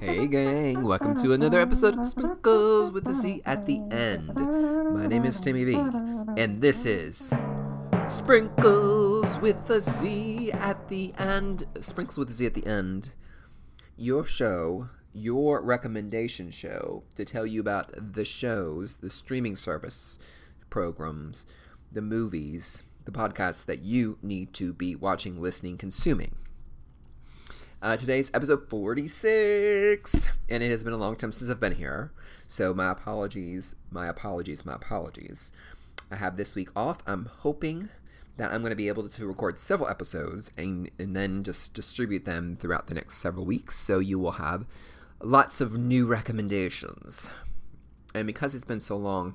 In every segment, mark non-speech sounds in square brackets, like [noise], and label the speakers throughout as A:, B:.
A: Hey gang, welcome to another episode of Sprinkles with the Z at the end. My name is Timmy V, and this is Sprinkles with the Z at the end. Sprinkles with the Z at the end. Your show, your recommendation show to tell you about the shows, the streaming service programs, the movies, the podcasts that you need to be watching, listening, consuming. Uh, today's episode 46, and it has been a long time since I've been here. So, my apologies, my apologies, my apologies. I have this week off. I'm hoping that I'm going to be able to record several episodes and, and then just distribute them throughout the next several weeks. So, you will have lots of new recommendations. And because it's been so long,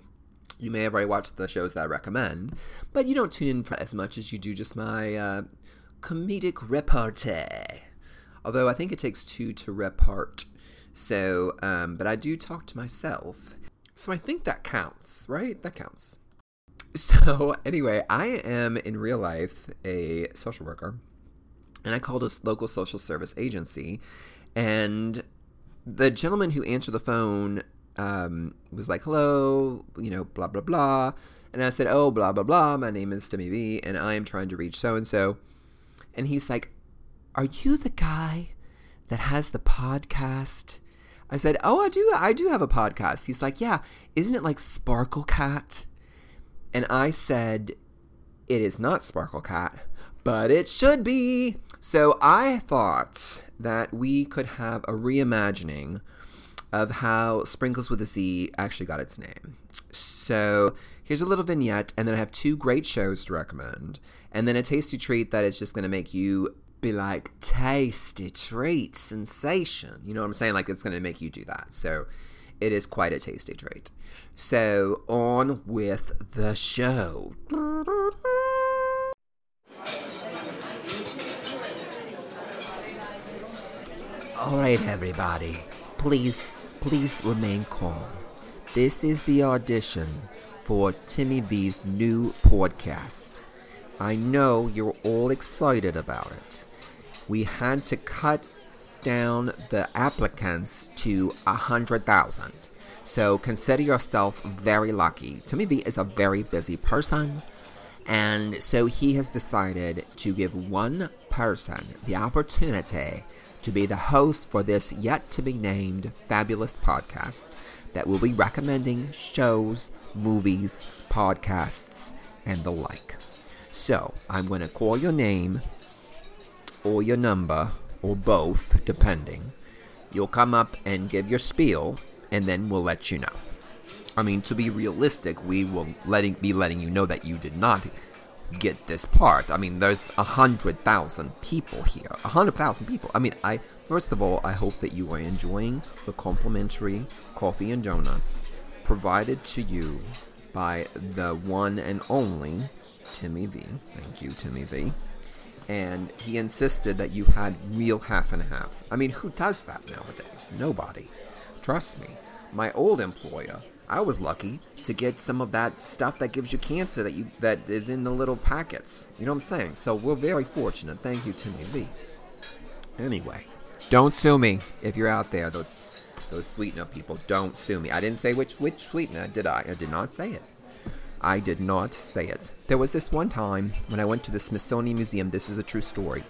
A: you may have already watched the shows that I recommend, but you don't tune in for as much as you do just my uh, comedic repartee although I think it takes two to repart. So, um, but I do talk to myself. So I think that counts, right? That counts. [laughs] So, anyway, I am in real life a social worker, and I called a local social service agency, and the gentleman who answered the phone um, was like, hello, you know, blah, blah, blah. And I said, oh, blah, blah, blah. My name is Timmy V, and I am trying to reach so and so. And he's like, are you the guy that has the podcast? I said, Oh, I do. I do have a podcast. He's like, Yeah, isn't it like Sparkle Cat? And I said, It is not Sparkle Cat, but it should be. So I thought that we could have a reimagining of how Sprinkles with a Z actually got its name. So here's a little vignette, and then I have two great shows to recommend, and then a tasty treat that is just going to make you be like tasty treat sensation. You know what I'm saying? Like it's going to make you do that. So it is quite a tasty treat. So on with the show. All right, everybody. Please, please remain calm. This is the audition for Timmy V's new podcast. I know you're all excited about it we had to cut down the applicants to a hundred thousand. So consider yourself very lucky. V is a very busy person, and so he has decided to give one person the opportunity to be the host for this yet to be named fabulous podcast that will be recommending shows, movies, podcasts, and the like. So I'm going to call your name or your number, or both, depending. You'll come up and give your spiel, and then we'll let you know. I mean, to be realistic, we will letting be letting you know that you did not get this part. I mean, there's a hundred thousand people here. A hundred thousand people. I mean, I first of all, I hope that you are enjoying the complimentary coffee and donuts provided to you by the one and only Timmy V. Thank you, Timmy V and he insisted that you had real half and half. I mean, who does that nowadays? Nobody. Trust me. My old employer, I was lucky to get some of that stuff that gives you cancer that you that is in the little packets. You know what I'm saying? So we're very fortunate. Thank you, Timmy Lee. Anyway, don't sue me if you're out there. Those those sweetener people, don't sue me. I didn't say which which sweetener did I? I did not say it. I did not say it. There was this one time when I went to the Smithsonian Museum. This is a true story.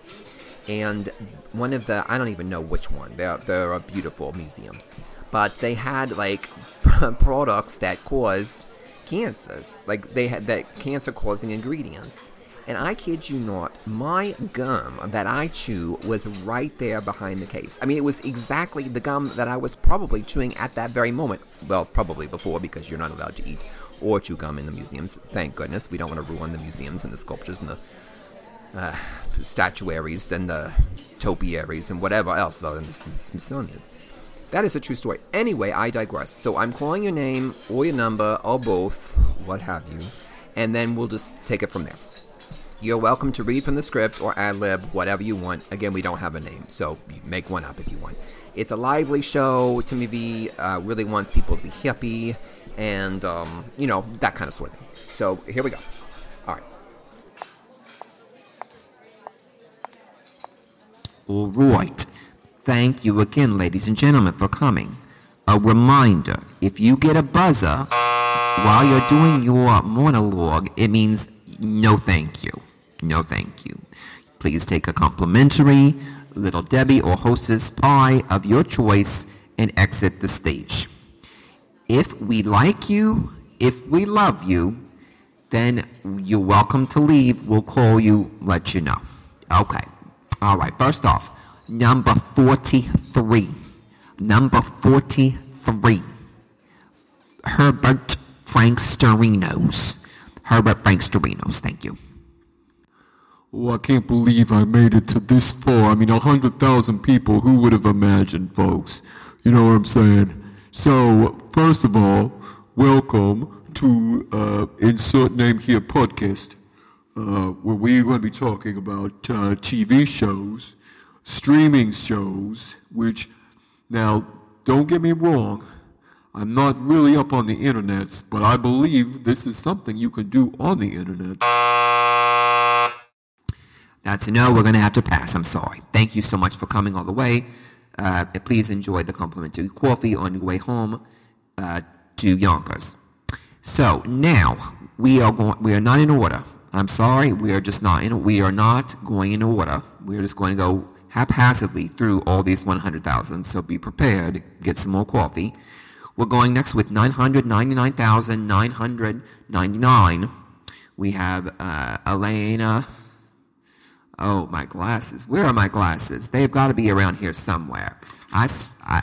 A: And one of the, I don't even know which one, they're, they're beautiful museums. But they had like [laughs] products that cause cancers. Like they had that cancer causing ingredients. And I kid you not, my gum that I chew was right there behind the case. I mean, it was exactly the gum that I was probably chewing at that very moment. Well, probably before because you're not allowed to eat or chew gum in the museums. Thank goodness. We don't want to ruin the museums and the sculptures and the uh, statuaries and the topiaries and whatever else in the, the Smithsonian's. That is a true story. Anyway, I digress. So I'm calling your name or your number or both, what have you, and then we'll just take it from there. You're welcome to read from the script or ad lib, whatever you want. Again, we don't have a name, so make one up if you want. It's a lively show. Timmy V uh, really wants people to be happy and um, you know that kind of sort of thing. So here we go. All right.
B: All right.
A: Thank you again, ladies and gentlemen, for coming. A reminder if you get a buzzer while you're doing your monologue, it means no thank you. No thank you. Please take a complimentary Little Debbie or Hostess pie of your choice and exit the stage. If we like you, if we love you, then you're welcome to leave. We'll call you, let you know. Okay. All right. First off, number 43. Number 43. Herbert Frank Storinos. Herbert Frank Storinos. Thank you.
B: Oh, I can't believe I made it to this far. I mean, a hundred thousand people. Who would have imagined, folks? You know what I'm saying? So, first of all, welcome to uh, Insert Name Here podcast, uh, where we're going to be talking about uh, TV shows, streaming shows, which, now, don't get me wrong, I'm not really up on the internet, but I believe this is something you can do on the internet.
A: That's a no. We're going to have to pass. I'm sorry. Thank you so much for coming all the way. Uh, please enjoy the complimentary coffee on your way home uh, to Yonkers. So now we are going. We are not in order. I'm sorry. We are just not in. We are not going in order. We are just going to go haphazardly through all these 100,000. So be prepared. Get some more coffee. We're going next with 999,999. We have uh, Elena. Oh, my glasses. Where are my glasses? They've got to be around here somewhere. I, I,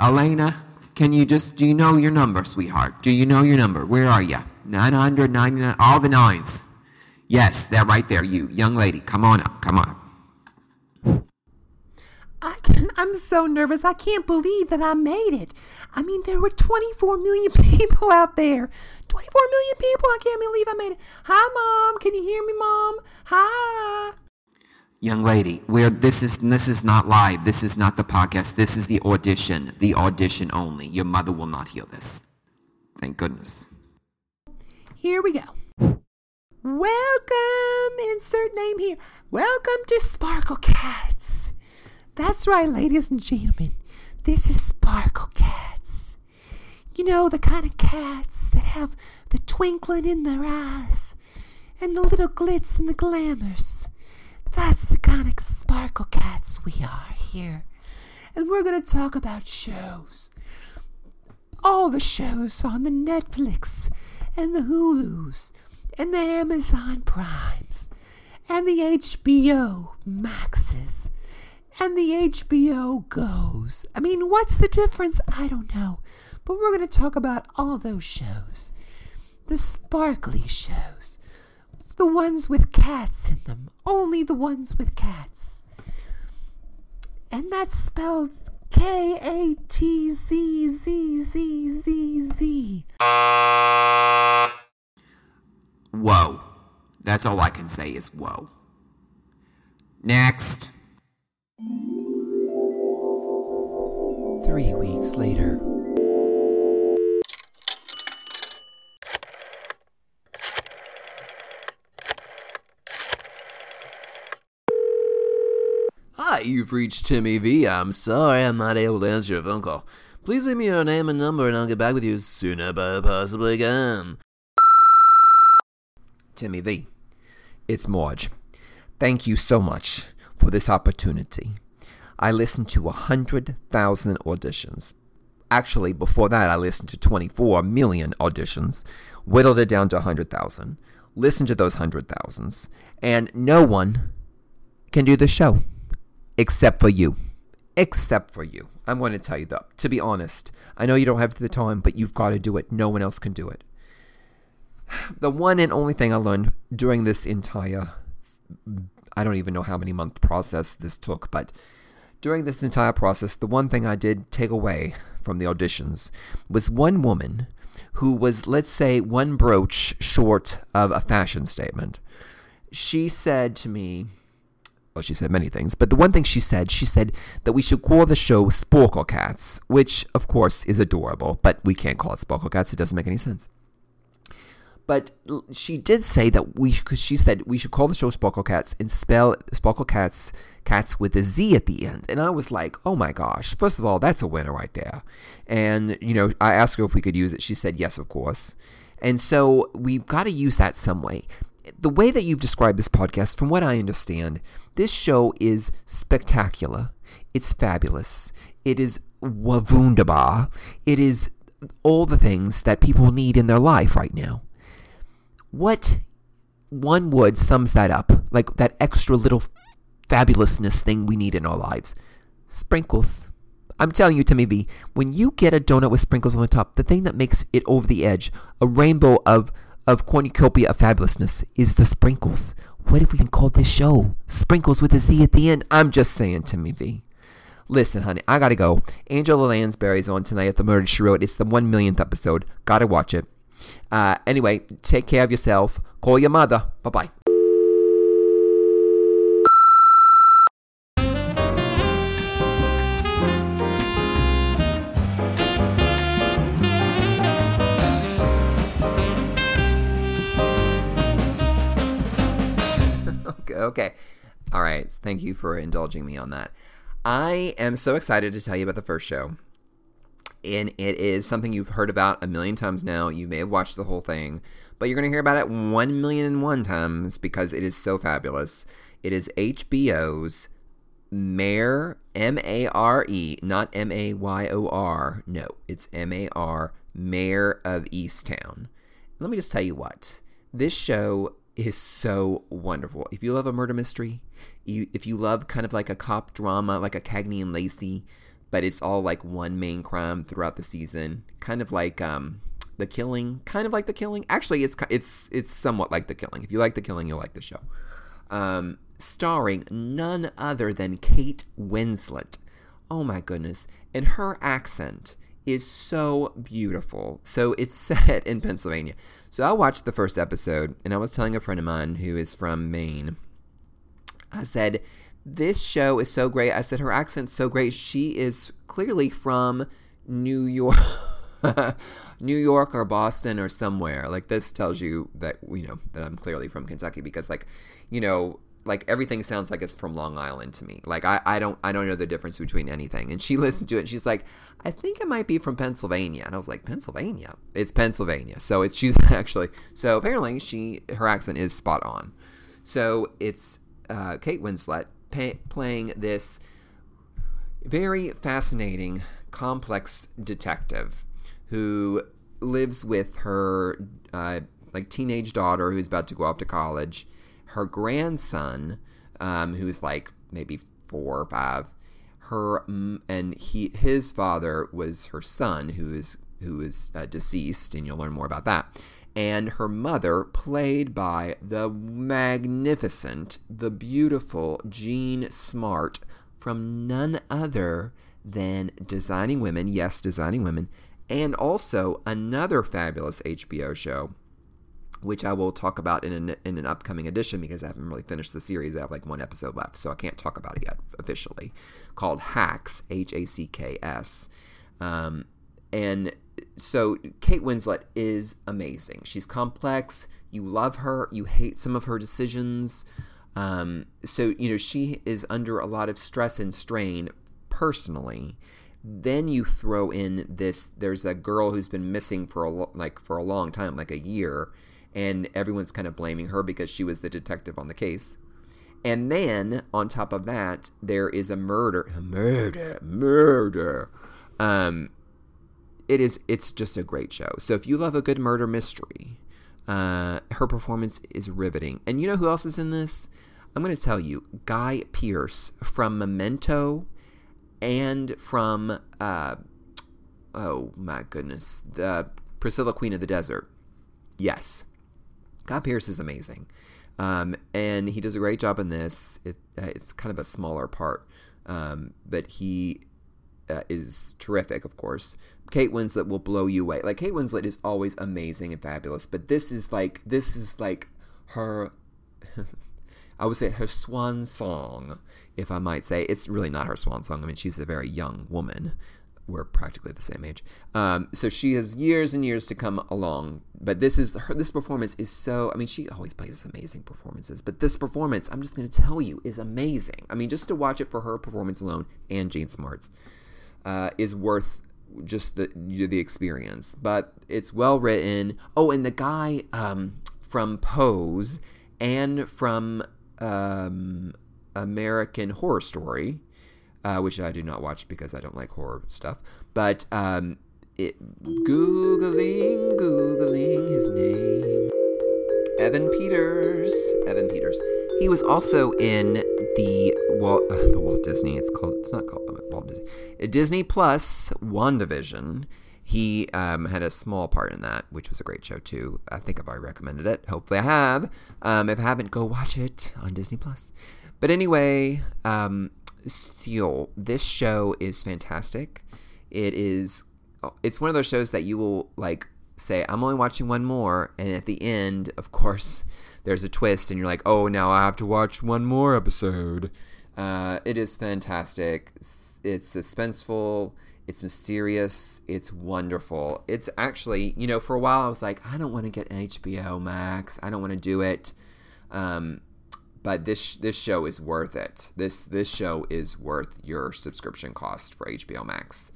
A: Elena, can you just, do you know your number, sweetheart? Do you know your number? Where are you? 999, all the nines. Yes, they're right there. You, young lady, come on up, come on up.
C: I can, I'm so nervous. I can't believe that I made it. I mean, there were 24 million [laughs] people out there. 24 million people. I can't believe I made it. Hi, Mom. Can you hear me, Mom? Hi.
A: Young lady, where this is this is not live. This is not the podcast. This is the audition. The audition only. Your mother will not hear this. Thank goodness.
C: Here we go. Welcome. Insert name here. Welcome to Sparkle Cats. That's right, ladies and gentlemen. This is Sparkle Cats. You know, the kind of cats that have the twinkling in their eyes and the little glitz and the glamours. That's the kind of sparkle cats we are here. And we're going to talk about shows. All the shows on the Netflix and the Hulus and the Amazon Primes and the HBO Maxes and the HBO Goes. I mean, what's the difference? I don't know. But we're going to talk about all those shows. The sparkly shows the ones with cats in them. Only the ones with cats. And that's spelled K A T Z Z Z Z Z.
A: Whoa. That's all I can say is whoa. Next.
C: Three weeks later.
D: Hi, you've reached Timmy V. I'm sorry I'm not able to answer your phone call. Please leave me your name and number and I'll get back with you as soon as I possibly can.
A: Timmy V. It's Marge. Thank you so much for this opportunity. I listened to 100,000 auditions. Actually, before that, I listened to 24 million auditions, whittled it down to 100,000, listened to those 100,000s, and no one can do the show except for you. Except for you. I'm going to tell you though, To be honest, I know you don't have the time, but you've got to do it. No one else can do it. [sighs] The one and only thing I learned during this entire, I don't even know how many month process this took, but during this entire process, the one thing I did take away from the auditions was one woman who was, let's say, one brooch short of a fashion statement. She said to me, well, she said many things, but the one thing she said, she said that we should call the show Sporkle Cats, which of course is adorable, but we can't call it Sporkle Cats. It doesn't make any sense. But she did say that we, because she said we should call the show Sparkle Cats and spell Sparkle Cats cats with a Z at the end. And I was like, oh my gosh! First of all, that's a winner right there. And you know, I asked her if we could use it. She said yes, of course. And so we've got to use that some way. The way that you've described this podcast, from what I understand, this show is spectacular. It's fabulous. It is wunderbar. It is all the things that people need in their life right now. What one word sums that up, like that extra little fabulousness thing we need in our lives? Sprinkles. I'm telling you, Timmy V, when you get a donut with sprinkles on the top, the thing that makes it over the edge, a rainbow of of cornucopia of fabulousness, is the sprinkles. What if we can call this show Sprinkles with a Z at the end? I'm just saying, Timmy V. Listen, honey, I gotta go. Angela Lansbury's on tonight at the Murder She Wrote. It's the one millionth episode. Gotta watch it. Uh, anyway, take care of yourself. Call your mother. Bye bye. Okay. All right. Thank you for indulging me on that. I am so excited to tell you about the first show. And it is something you've heard about a million times now. You may have watched the whole thing, but you're going to hear about it one million and one times because it is so fabulous. It is HBO's Mare, M A R E, not M A Y O R. No, it's M A R, Mare of Easttown. Let me just tell you what this show is so wonderful. If you love a murder mystery, you if you love kind of like a cop drama, like a Cagney and Lacey, but it's all like one main crime throughout the season, kind of like um the killing, kind of like the killing. Actually, it's it's it's somewhat like the killing. If you like the killing, you'll like the show. Um, starring none other than Kate Winslet. Oh my goodness. And her accent is so beautiful. So it's [laughs] set in Pennsylvania. So I watched the first episode and I was telling a friend of mine who is from Maine. I said, This show is so great. I said, Her accent's so great. She is clearly from New York. [laughs] New York or Boston or somewhere. Like this tells you that you know that I'm clearly from Kentucky because like, you know, like everything sounds like it's from Long Island to me. Like I, I don't I don't know the difference between anything. And she [laughs] listened to it and she's like, I think it might be from Pennsylvania. And I was like, Pennsylvania? It's Pennsylvania. So it's she's [laughs] actually so apparently she her accent is spot on. So it's uh, Kate Winslet playing this very fascinating, complex detective who lives with her uh, like teenage daughter who's about to go off to college her grandson, um, who's like maybe four or five, her and he his father was her son, who is who is uh, deceased, and you'll learn more about that. And her mother, played by the magnificent, the beautiful Jean Smart, from none other than Designing Women. Yes, Designing Women, and also another fabulous HBO show which I will talk about in an, in an upcoming edition because I haven't really finished the series. I have like one episode left, so I can't talk about it yet officially. Called Hacks, H A C K S. Um, and so Kate Winslet is amazing. She's complex. You love her. You hate some of her decisions. Um, so, you know, she is under a lot of stress and strain personally. Then you throw in this there's a girl who's been missing for a like for a long time, like a year and everyone's kind of blaming her because she was the detective on the case. And then on top of that, there is a murder, a murder, murder. Um, it is. It's just a great show. So if you love a good murder mystery, uh, her performance is riveting. And you know who else is in this? I'm going to tell you, Guy Pearce from Memento, and from uh, oh my goodness, the Priscilla Queen of the Desert. Yes, Guy Pearce is amazing. Um, and he does a great job in this. It, uh, it's kind of a smaller part, um, but he uh, is terrific, of course. Kate Winslet will blow you away. Like Kate Winslet is always amazing and fabulous, but this is like this is like her. [laughs] I would say her swan song, if I might say. It's really not her swan song. I mean, she's a very young woman, we're practically the same age. Um, so she has years and years to come along. But this is her. This performance is so. I mean, she always plays amazing performances. But this performance, I'm just going to tell you, is amazing. I mean, just to watch it for her performance alone and Jane Smart's uh, is worth just the the experience. But it's well written. Oh, and the guy um, from Pose and from um, American Horror Story, uh, which I do not watch because I don't like horror stuff. But um, it, googling, googling his name, Evan Peters. Evan Peters. He was also in the Walt, uh, the Walt Disney. It's called. It's not called uh, Walt Disney. Uh, Disney Plus WandaVision. He um, had a small part in that, which was a great show too. I think I've already recommended it. Hopefully, I have. Um, if I haven't, go watch it on Disney Plus. But anyway, um, this show is fantastic. It is. It's one of those shows that you will like say, "I'm only watching one more," and at the end, of course, there's a twist, and you're like, "Oh, now I have to watch one more episode." Uh, it is fantastic. It's suspenseful. It's mysterious. It's wonderful. It's actually, you know, for a while I was like, I don't want to get HBO Max. I don't want to do it. Um, but this this show is worth it. This this show is worth your subscription cost for HBO Max.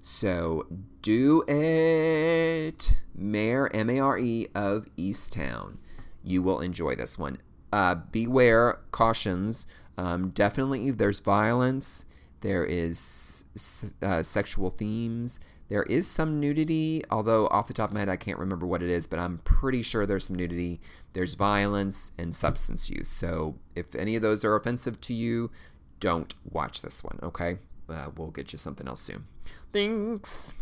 A: So do it, Mare M A R E of Easttown. You will enjoy this one. Uh, beware cautions. Um, definitely, there's violence. There is uh, sexual themes. There is some nudity, although off the top of my head I can't remember what it is, but I'm pretty sure there's some nudity. There's violence and substance use. So if any of those are offensive to you, don't watch this one, okay? Uh, we'll get you something else soon. Thanks.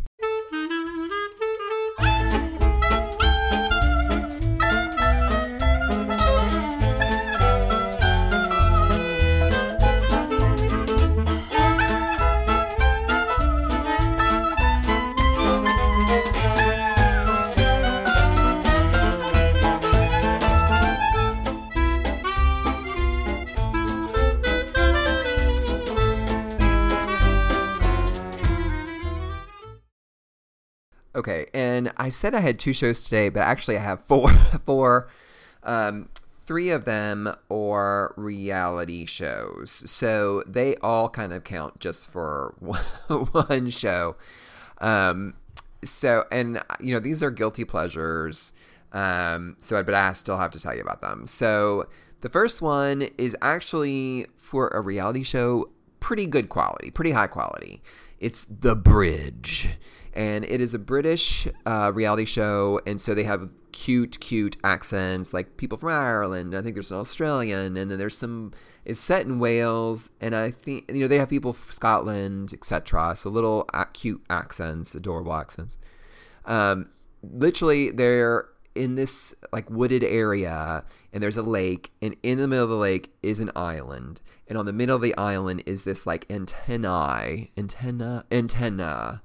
A: Okay, and I said I had two shows today, but actually I have four. [laughs] four. Um, three of them are reality shows, so they all kind of count just for [laughs] one show. Um, so, and you know, these are guilty pleasures. Um, so, but I still have to tell you about them. So, the first one is actually for a reality show, pretty good quality, pretty high quality. It's The Bridge and it is a British uh, reality show, and so they have cute, cute accents, like people from Ireland. I think there's an Australian, and then there's some. It's set in Wales, and I think you know they have people from Scotland, etc. So little cute accents, adorable accents. Um, literally, they're in this like wooded area and there's a lake and in the middle of the lake is an island and on the middle of the island is this like antennae antenna antenna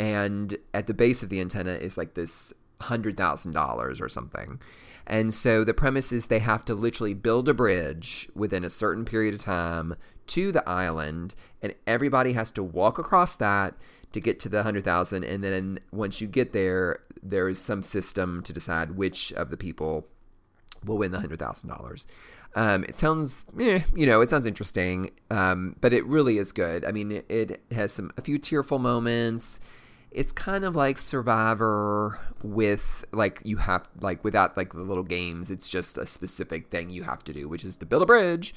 A: and at the base of the antenna is like this hundred thousand dollars or something. And so the premise is they have to literally build a bridge within a certain period of time to the island, and everybody has to walk across that to get to the hundred thousand. And then once you get there, there is some system to decide which of the people will win the hundred thousand dollars. Um, it sounds, eh, you know, it sounds interesting, um, but it really is good. I mean, it, it has some a few tearful moments it's kind of like Survivor with like you have like without like the little games. It's just a specific thing you have to do, which is to build a bridge.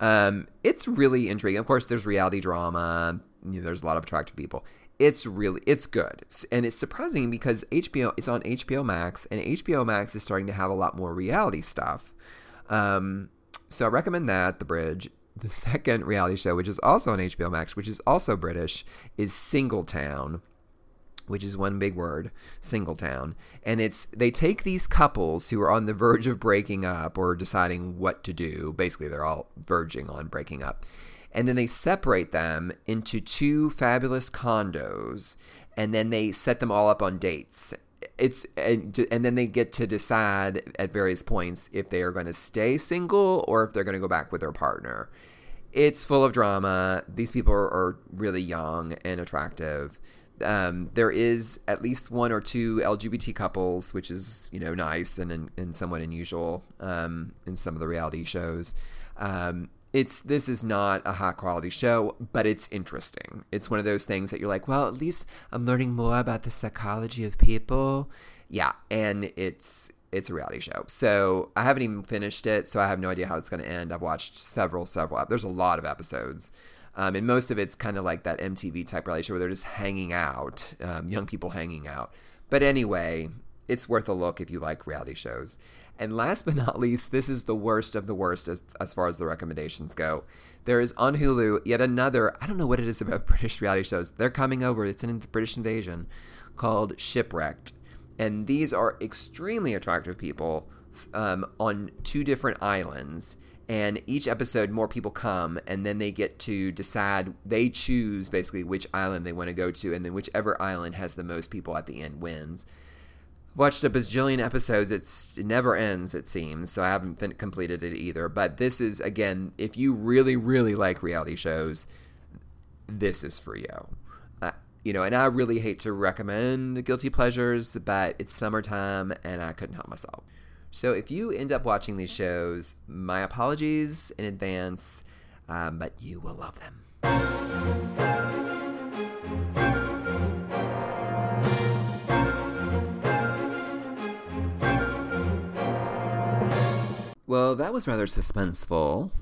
A: Um, it's really intriguing. Of course, there's reality drama. You know, there's a lot of attractive people. It's really it's good, and it's surprising because HBO it's on HBO Max, and HBO Max is starting to have a lot more reality stuff. Um, so I recommend that The Bridge. The [laughs] second reality show, which is also on HBO Max, which is also British, is Singletown which is one big word, Singletown. And it's they take these couples who are on the verge of breaking up or deciding what to do. Basically, they're all verging on breaking up. And then they separate them into two fabulous condos and then they set them all up on dates. It's and, and then they get to decide at various points if they are going to stay single or if they're going to go back with their partner. It's full of drama. These people are, are really young and attractive um, there is at least one or two LGBT couples, which is you know nice and and somewhat unusual um, in some of the reality shows. Um, it's this is not a high quality show, but it's interesting. It's one of those things that you're like, well, at least I'm learning more about the psychology of people. Yeah, and it's it's a reality show. So I haven't even finished it, so I have no idea how it's going to end. I've watched several, several. There's a lot of episodes. Um, and most of it's kind of like that MTV type reality show where they're just hanging out, um, young people hanging out. But anyway, it's worth a look if you like reality shows. And last but not least, this is the worst of the worst as, as far as the recommendations go. There is on Hulu yet another, I don't know what it is about [laughs] British reality shows. They're coming over, it's an British invasion called Shipwrecked. And these are extremely attractive people um, on two different islands. And each episode more people come and then they get to decide they choose basically which island they want to go to and then whichever island has the most people at the end wins. Watched a bajillion episodes it's it never ends it seems so i haven't fin- completed it either. But this is again if you really really like reality shows this is for you you know and i really hate to recommend guilty pleasures but it's summertime and i couldn't help myself so if you end up watching these shows, my apologies in advance, um, but you will love them. Well, that was rather suspenseful.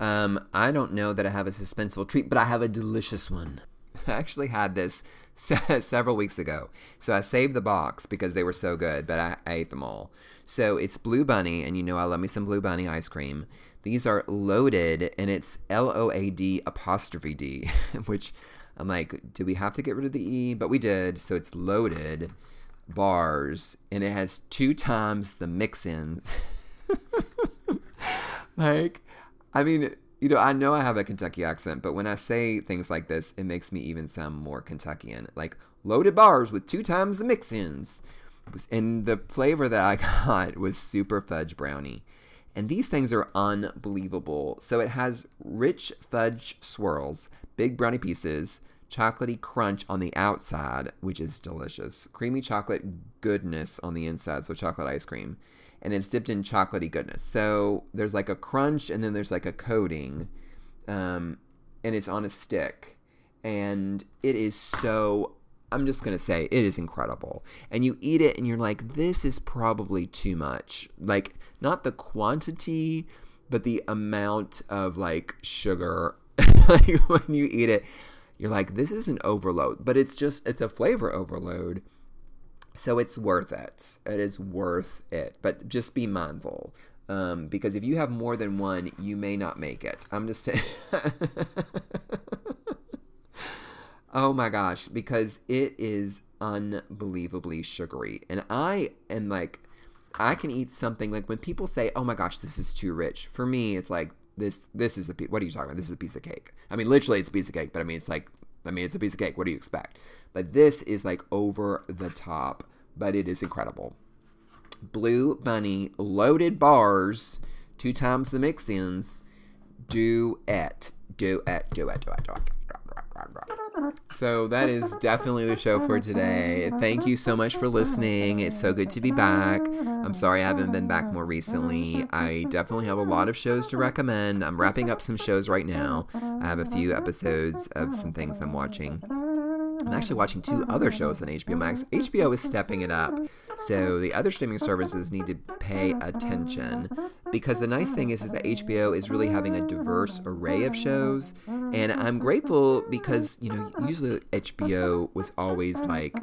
A: Um, I don't know that I have a suspenseful treat, but I have a delicious one. I [laughs] actually had this [laughs] several weeks ago. So I saved the box because they were so good, but I, I ate them all. So it's Blue Bunny, and you know I love me some Blue Bunny ice cream. These are loaded, and it's L O A D apostrophe D, [laughs] which I'm like, do we have to get rid of the E? But we did. So it's loaded bars, and it has two times the mix ins. like, I mean, you know, I know I have a Kentucky accent, but when I say things like this, it makes me even sound more Kentuckian. Like, loaded bars with two times the mix ins and the flavor that I [laughs] got was super fudge brownie. And these things are unbelievable. So it has rich fudge swirls, big brownie pieces, chocolatey crunch on the outside, which is delicious, creamy chocolate goodness on the inside, so chocolate ice cream. And it's dipped in chocolatey goodness. So there's like a crunch and then there's like a coating. Um, and it's on a stick. And it is so I'm just going to say it is incredible. And you eat it and you're like, this is probably too much. Like, not the quantity, but the amount of like sugar. [laughs] when you eat it, you're like, this is an overload. But it's just, it's a flavor overload. So it's worth it. It is worth it. But just be mindful. Um, because if you have more than one, you may not make it. I'm just saying. [laughs] Oh my gosh, because it is unbelievably sugary. And I am like, I can eat something like when people say, "Oh my gosh, this is too rich." For me, it's like this. This is a what are you talking about? This is a piece of cake. I mean, literally, it's a piece of cake. But I mean, it's like, I mean, it's a piece of cake. What do you expect? But this is like over the top. But it is incredible. Blue Bunny loaded bars, two times the mix-ins. Do it, do it, do it, do it, do it. So that is definitely the show for today. Thank you so much for listening. It's so good to be back. I'm sorry I haven't been back more recently. I definitely have a lot of shows to recommend. I'm wrapping up some shows right now. I have a few episodes of some things I'm watching. I'm actually watching two uh-huh. other shows on HBO Max. Uh-huh. HBO is stepping it up. So the other streaming services need to pay attention because the nice thing is, is that HBO is really having a diverse array of shows. And I'm grateful because, you know, usually HBO was always like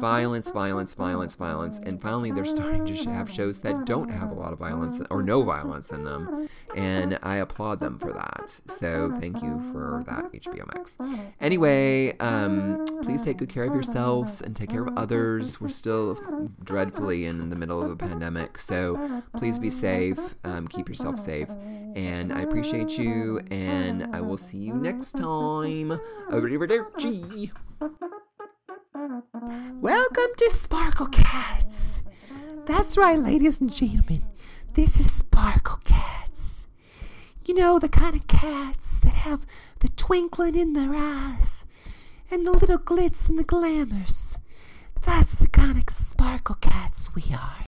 A: violence, violence, violence, violence. And finally, they're starting to have shows that don't have a lot of violence or no violence in them. And I applaud them for that. So thank you for that, HBO Max. Anyway, um, please take good care of yourselves and take care of others. We're still dreadfully in the middle of a pandemic. So please be safe, um, keep yourself safe. And I appreciate you, and I will see you next time. Arrivederci.
C: Welcome to Sparkle Cats. That's right, ladies and gentlemen. This is Sparkle Cats. You know, the kind of cats that have the twinkling in their eyes
A: and the little glitz and the glamours. That's the kind of sparkle cats we are.